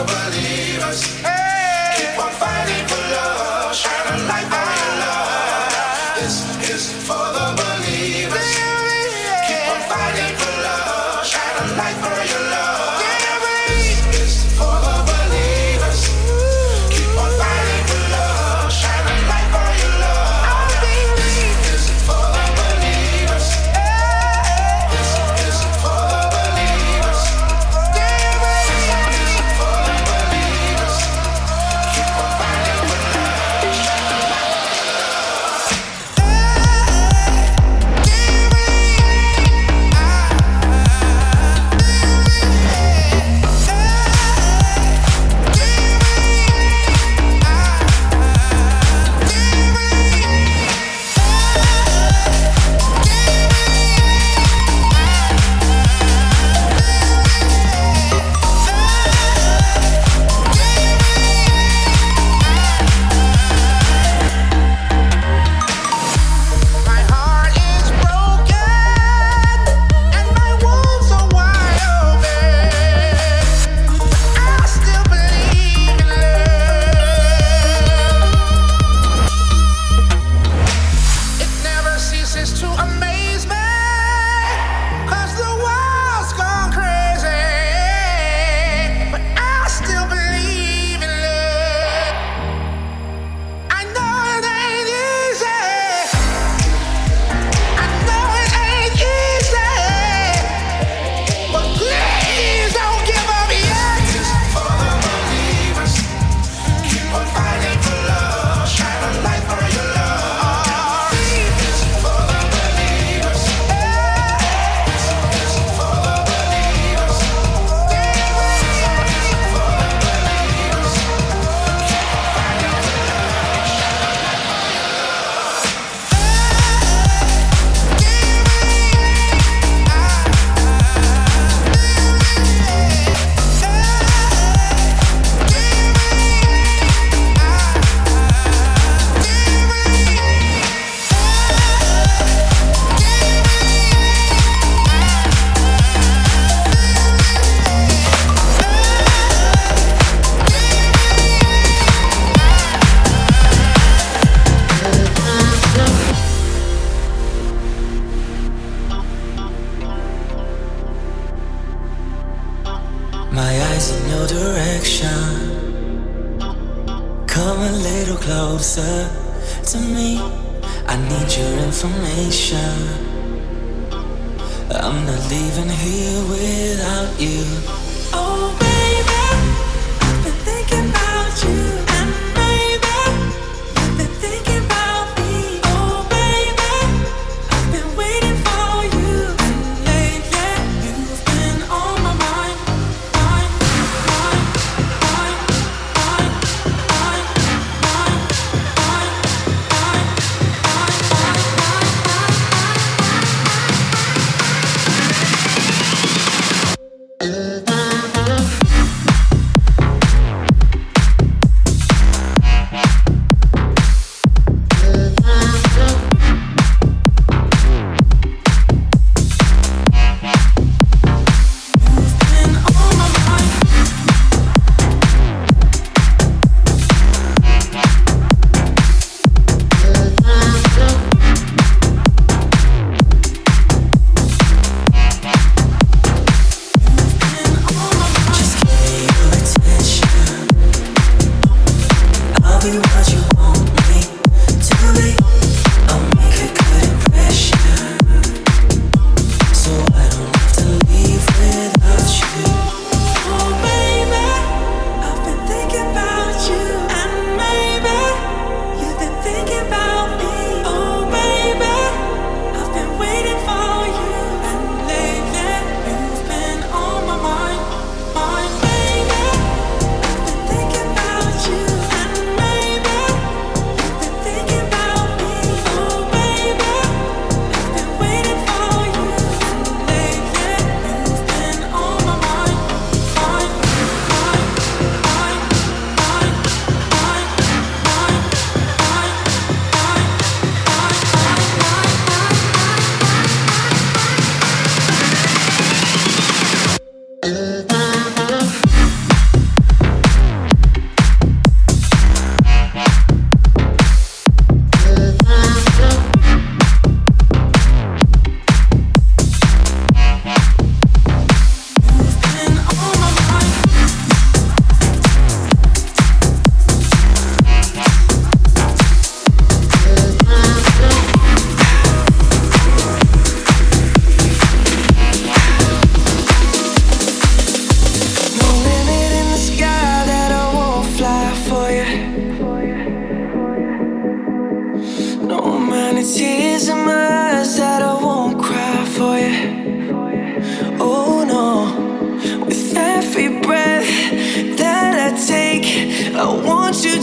Uh,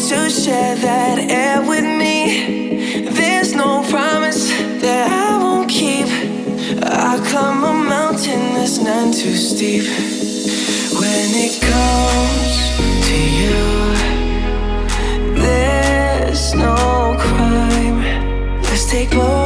to share that air with me. There's no promise that I won't keep. I climb a mountain that's none too steep. When it comes to you, there's no crime. Let's take both.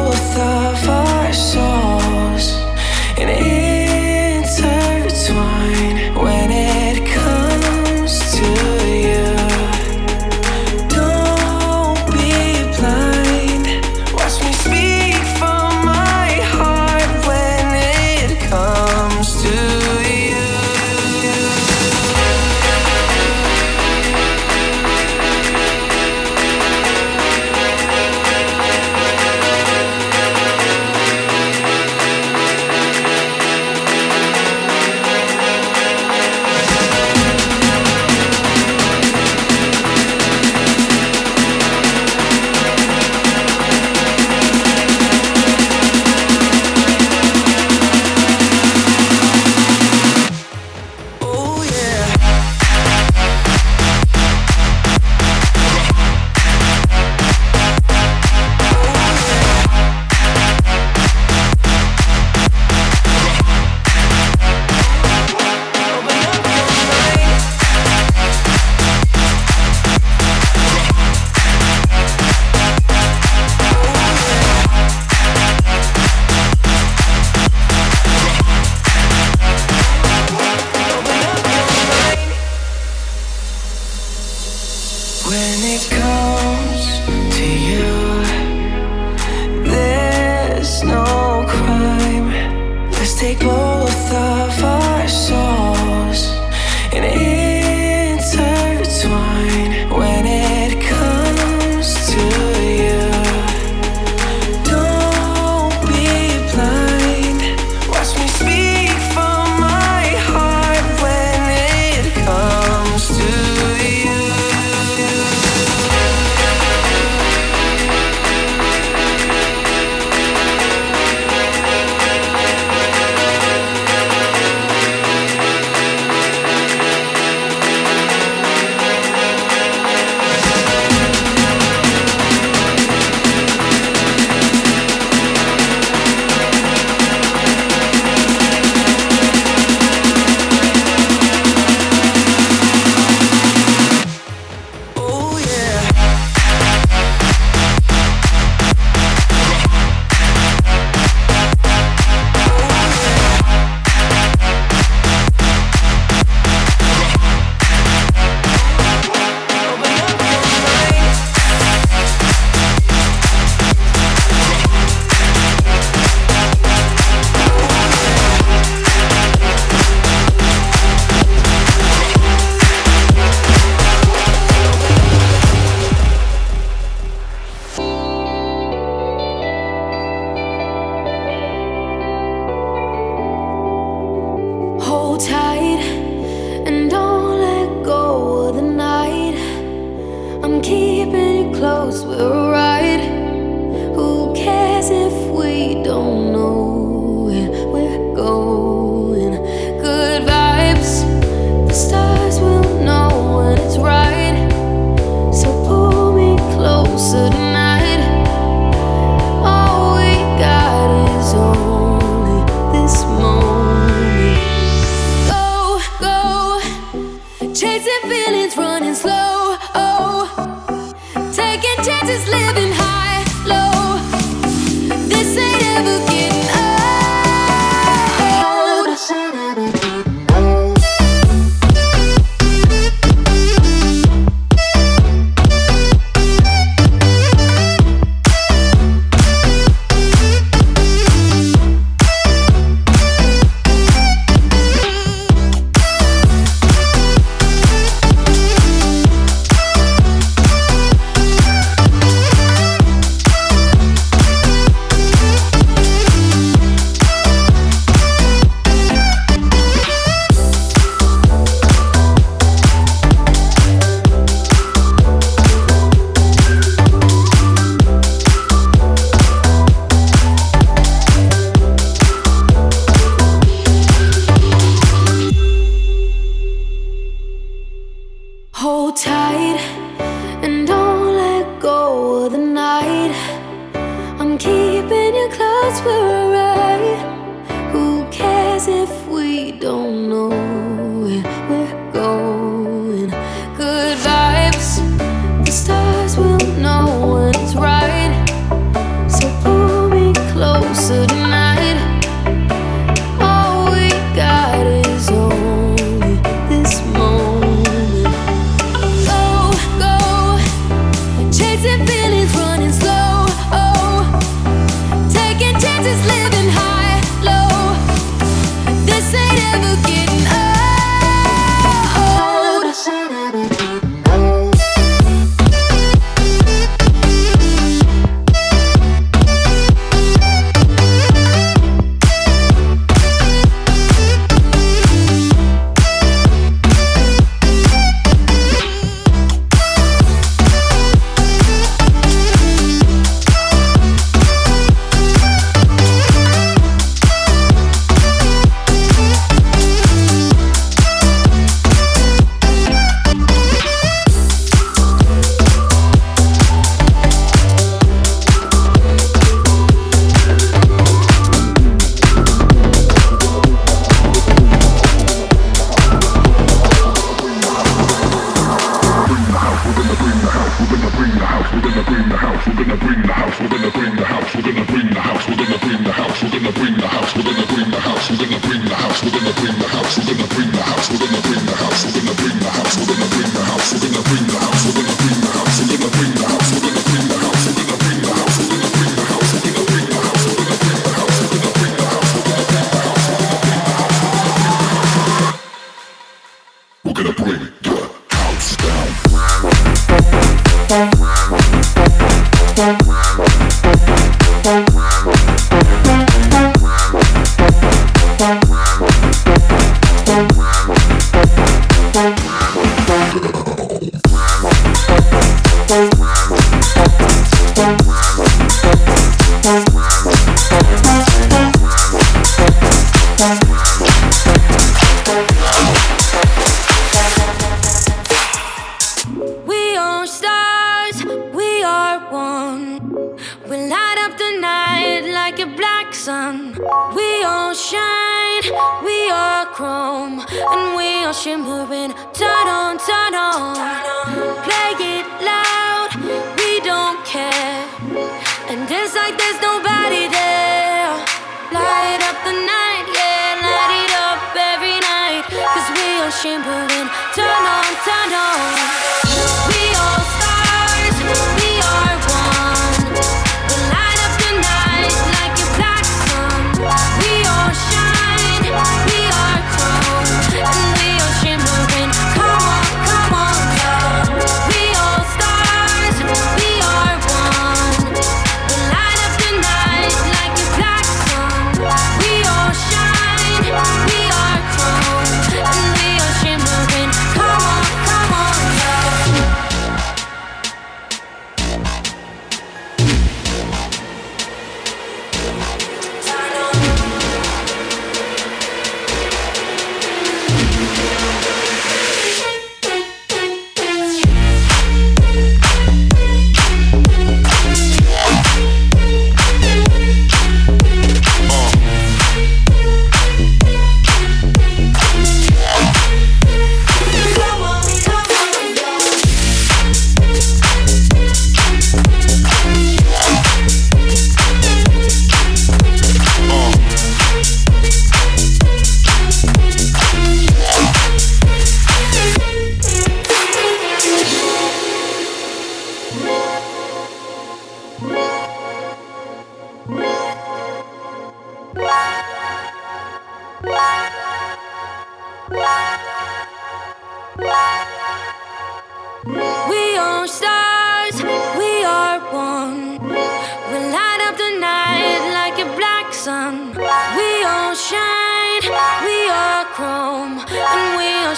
on, turn on, turn on. Play it loud, we don't care. And it's like there's nobody there. Light up the night, yeah, light it up every night. Cause we are shimmering, turn on, turn on.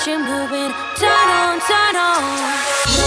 you moving. Turn on, turn on.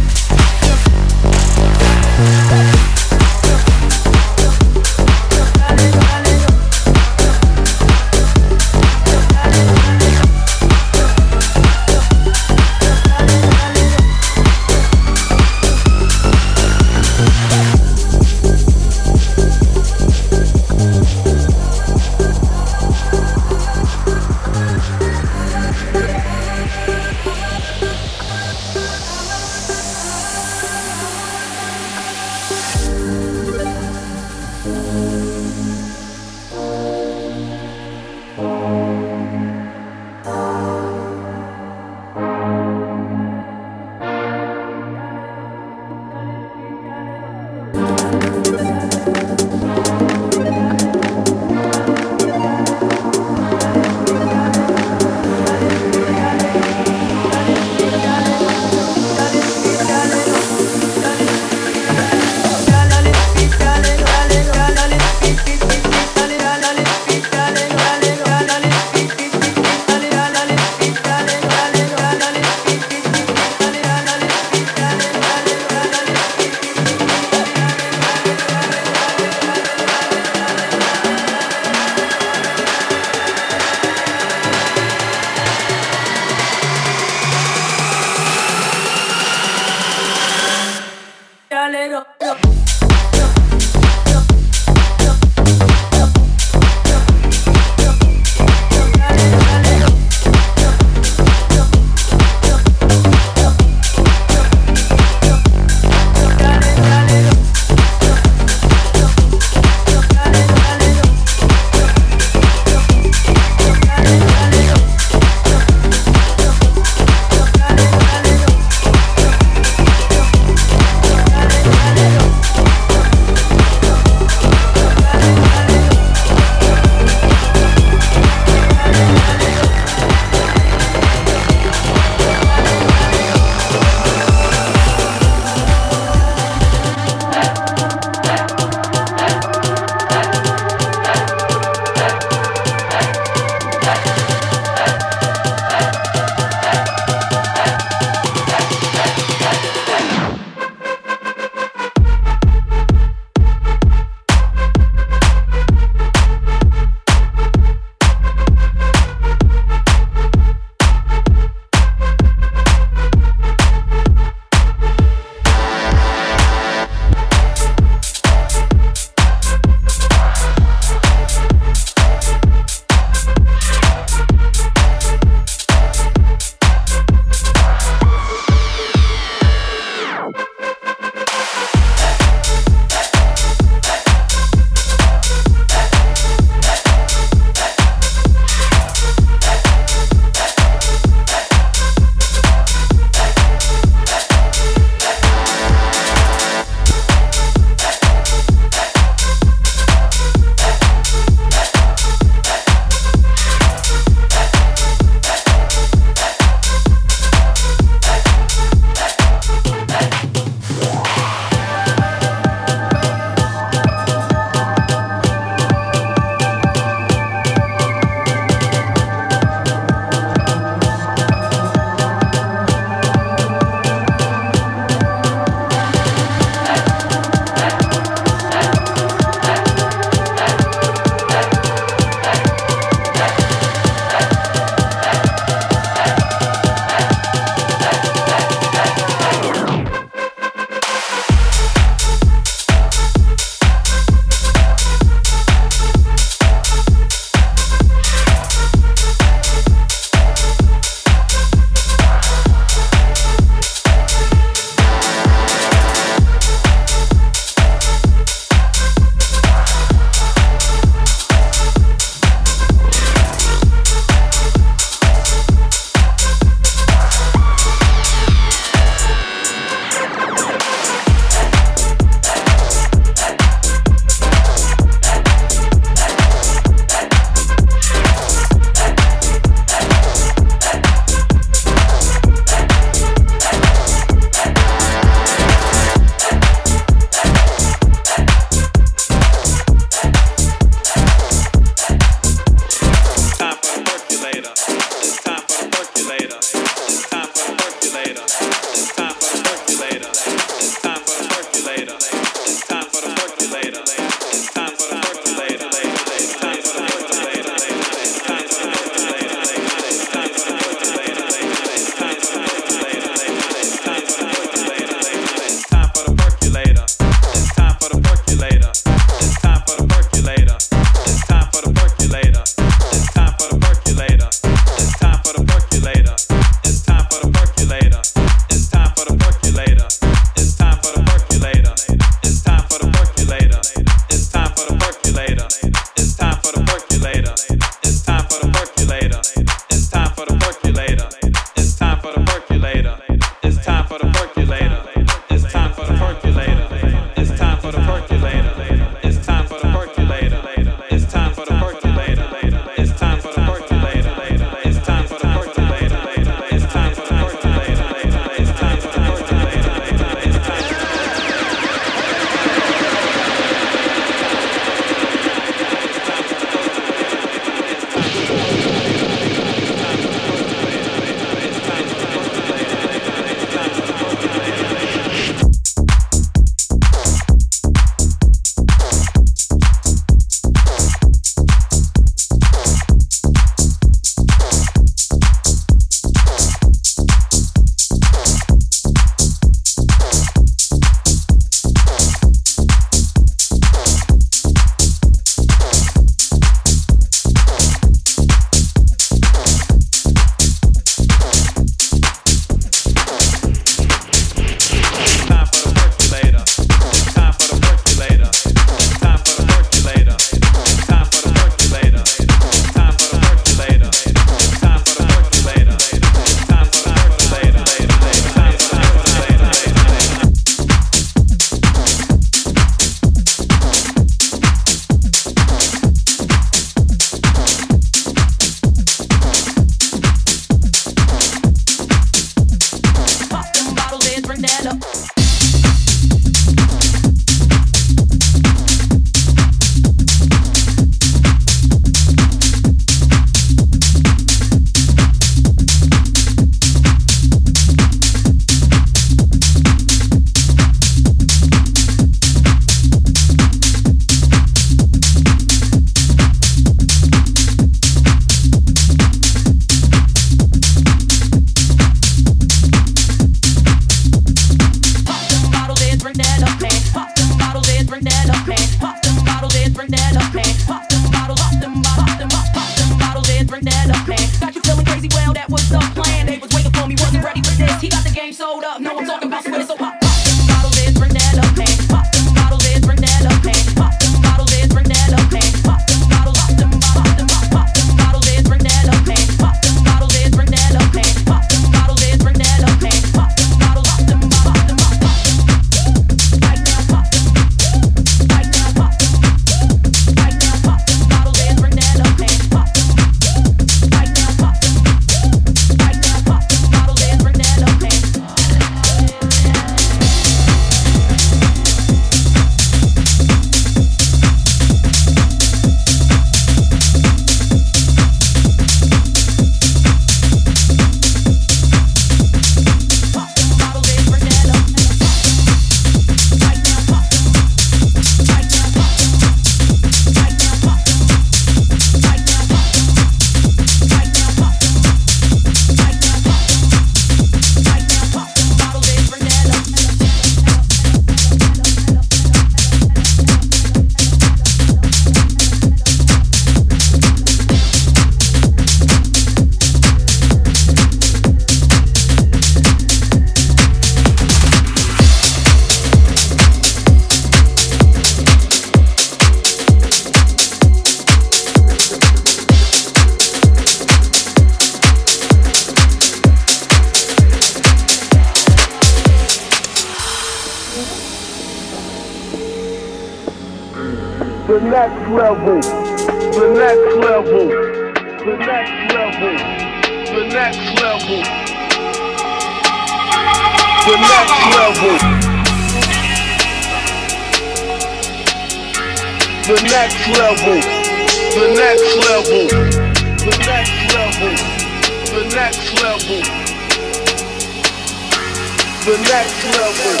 the next level.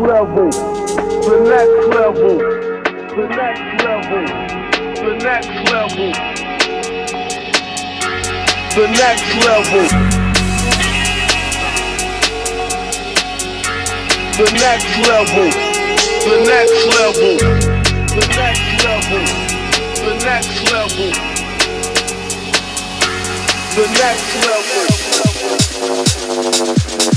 level, the next level, the next level, the next level, the next level. The next level, the next level, the next level, the next level, the next level.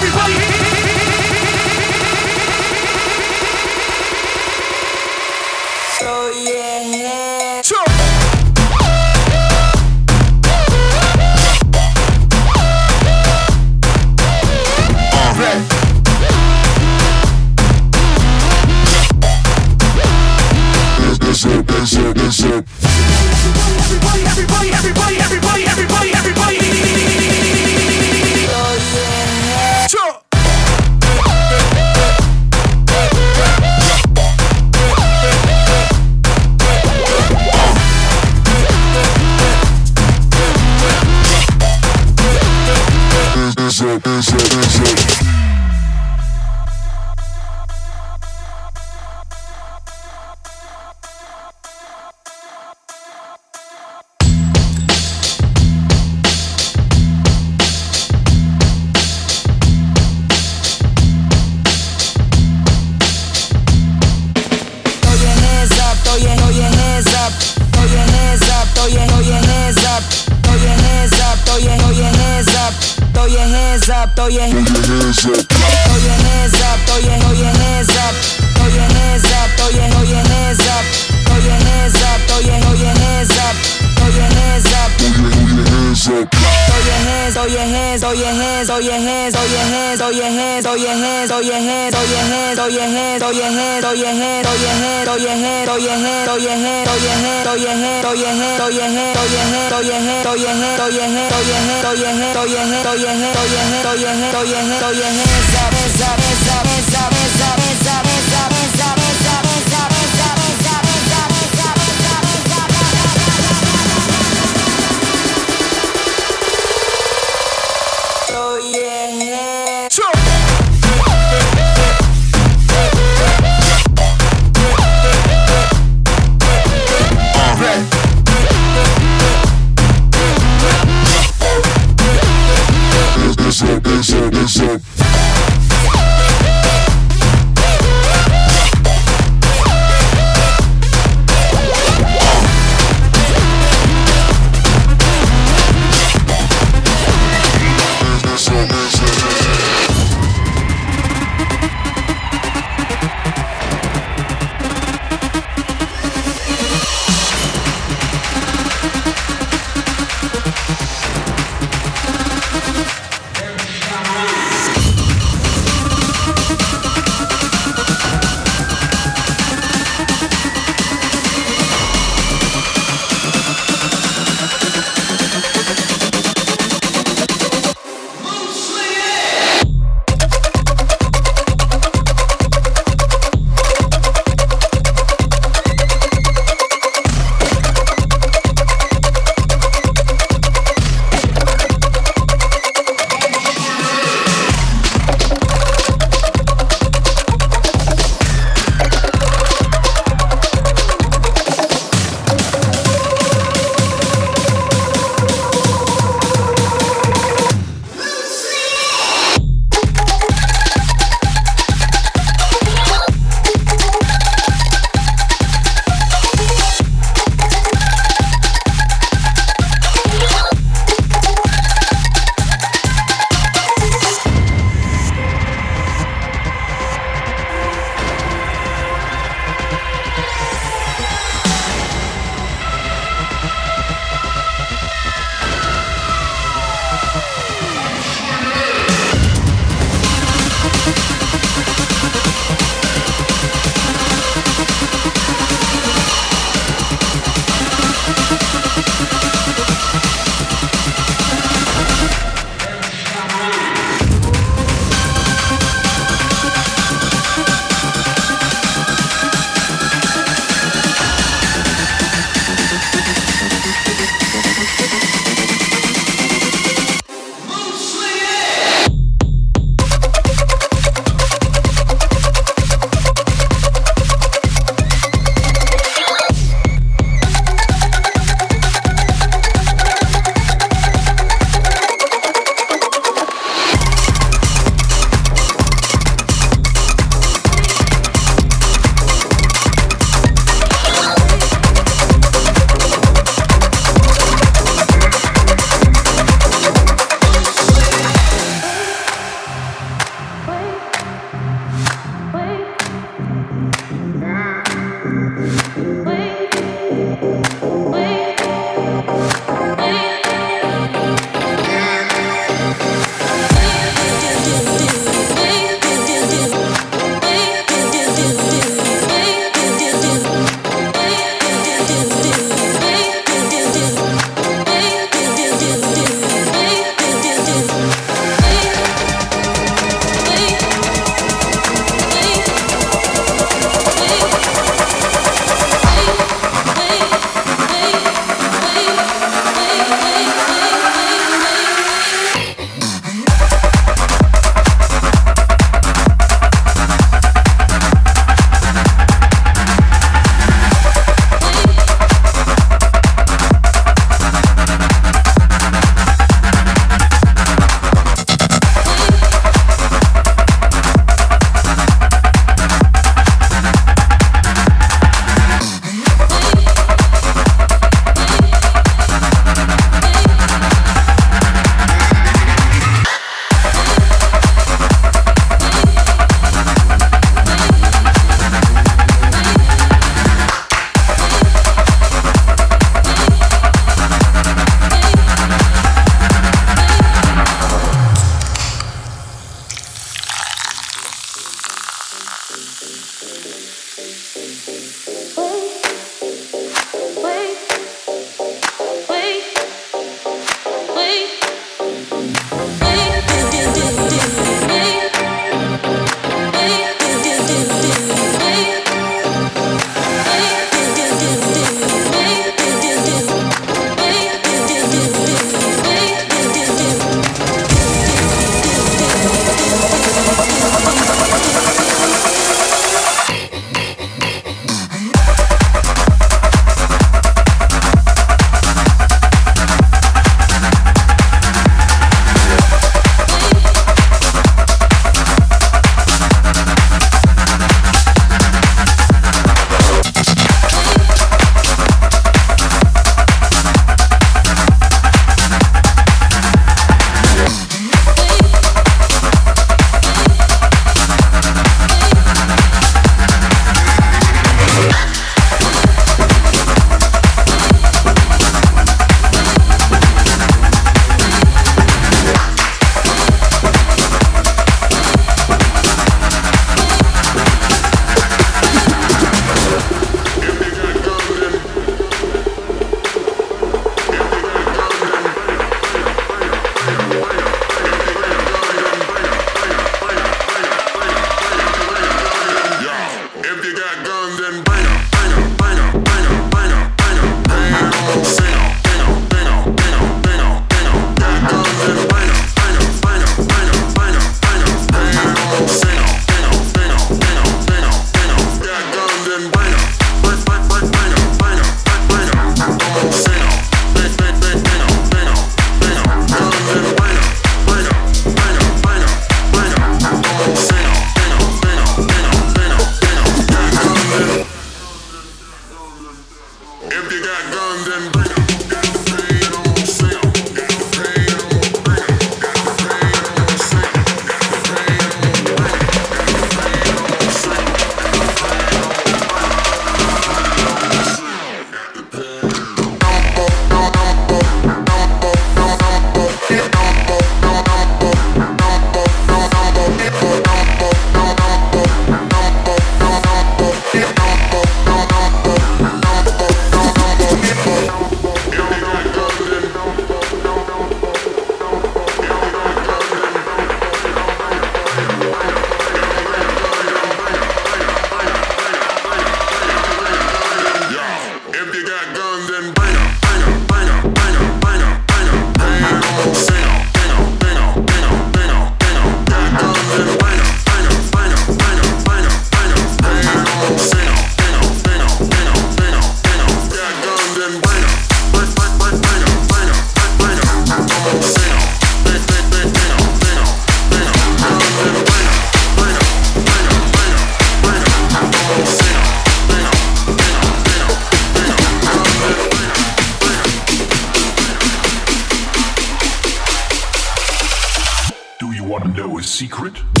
secret?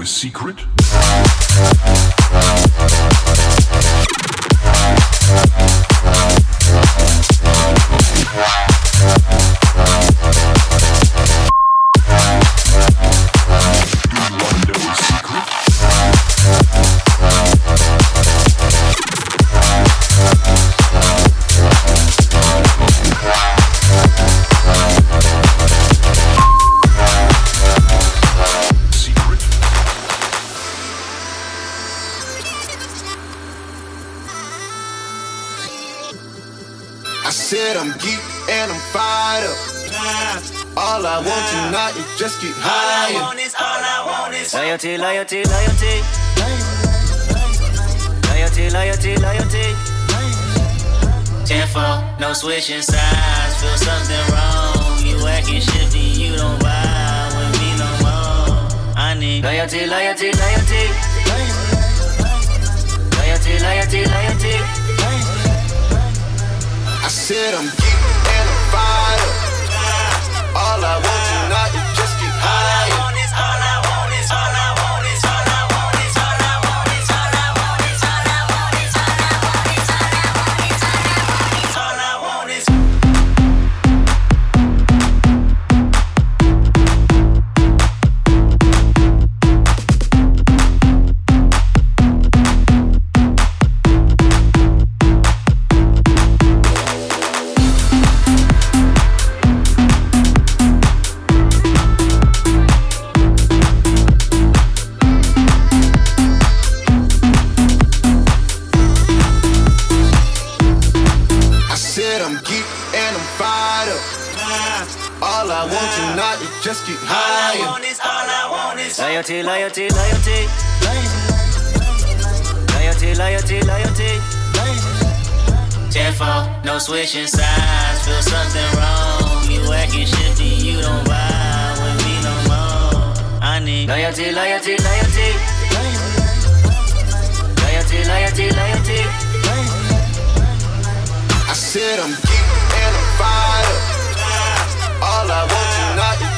is secret. Loyalty, loyalty. Loyalty, loyalty, loyalty. Ten four, no switching sides. Feel something wrong. You acting shifty, you don't vibe with me no more. I need loyalty, loyalty, loyalty. Loyalty, loyalty, loyalty. I said I'm geek and I'm fired and I'm geek and I'm fired up. All I want tonight is just get higher. All I want is, all I want is loyalty, loyalty, loyalty. Loyalty, loyalty, loyalty. Tenfold, no switching sides. Feel something wrong. You acting shifty, you don't vibe with me no more. I need loyalty, loyalty, loyalty. Loyalty, loyalty, loyalty. loyalty said I'm geek and I'm fired up. All I want tonight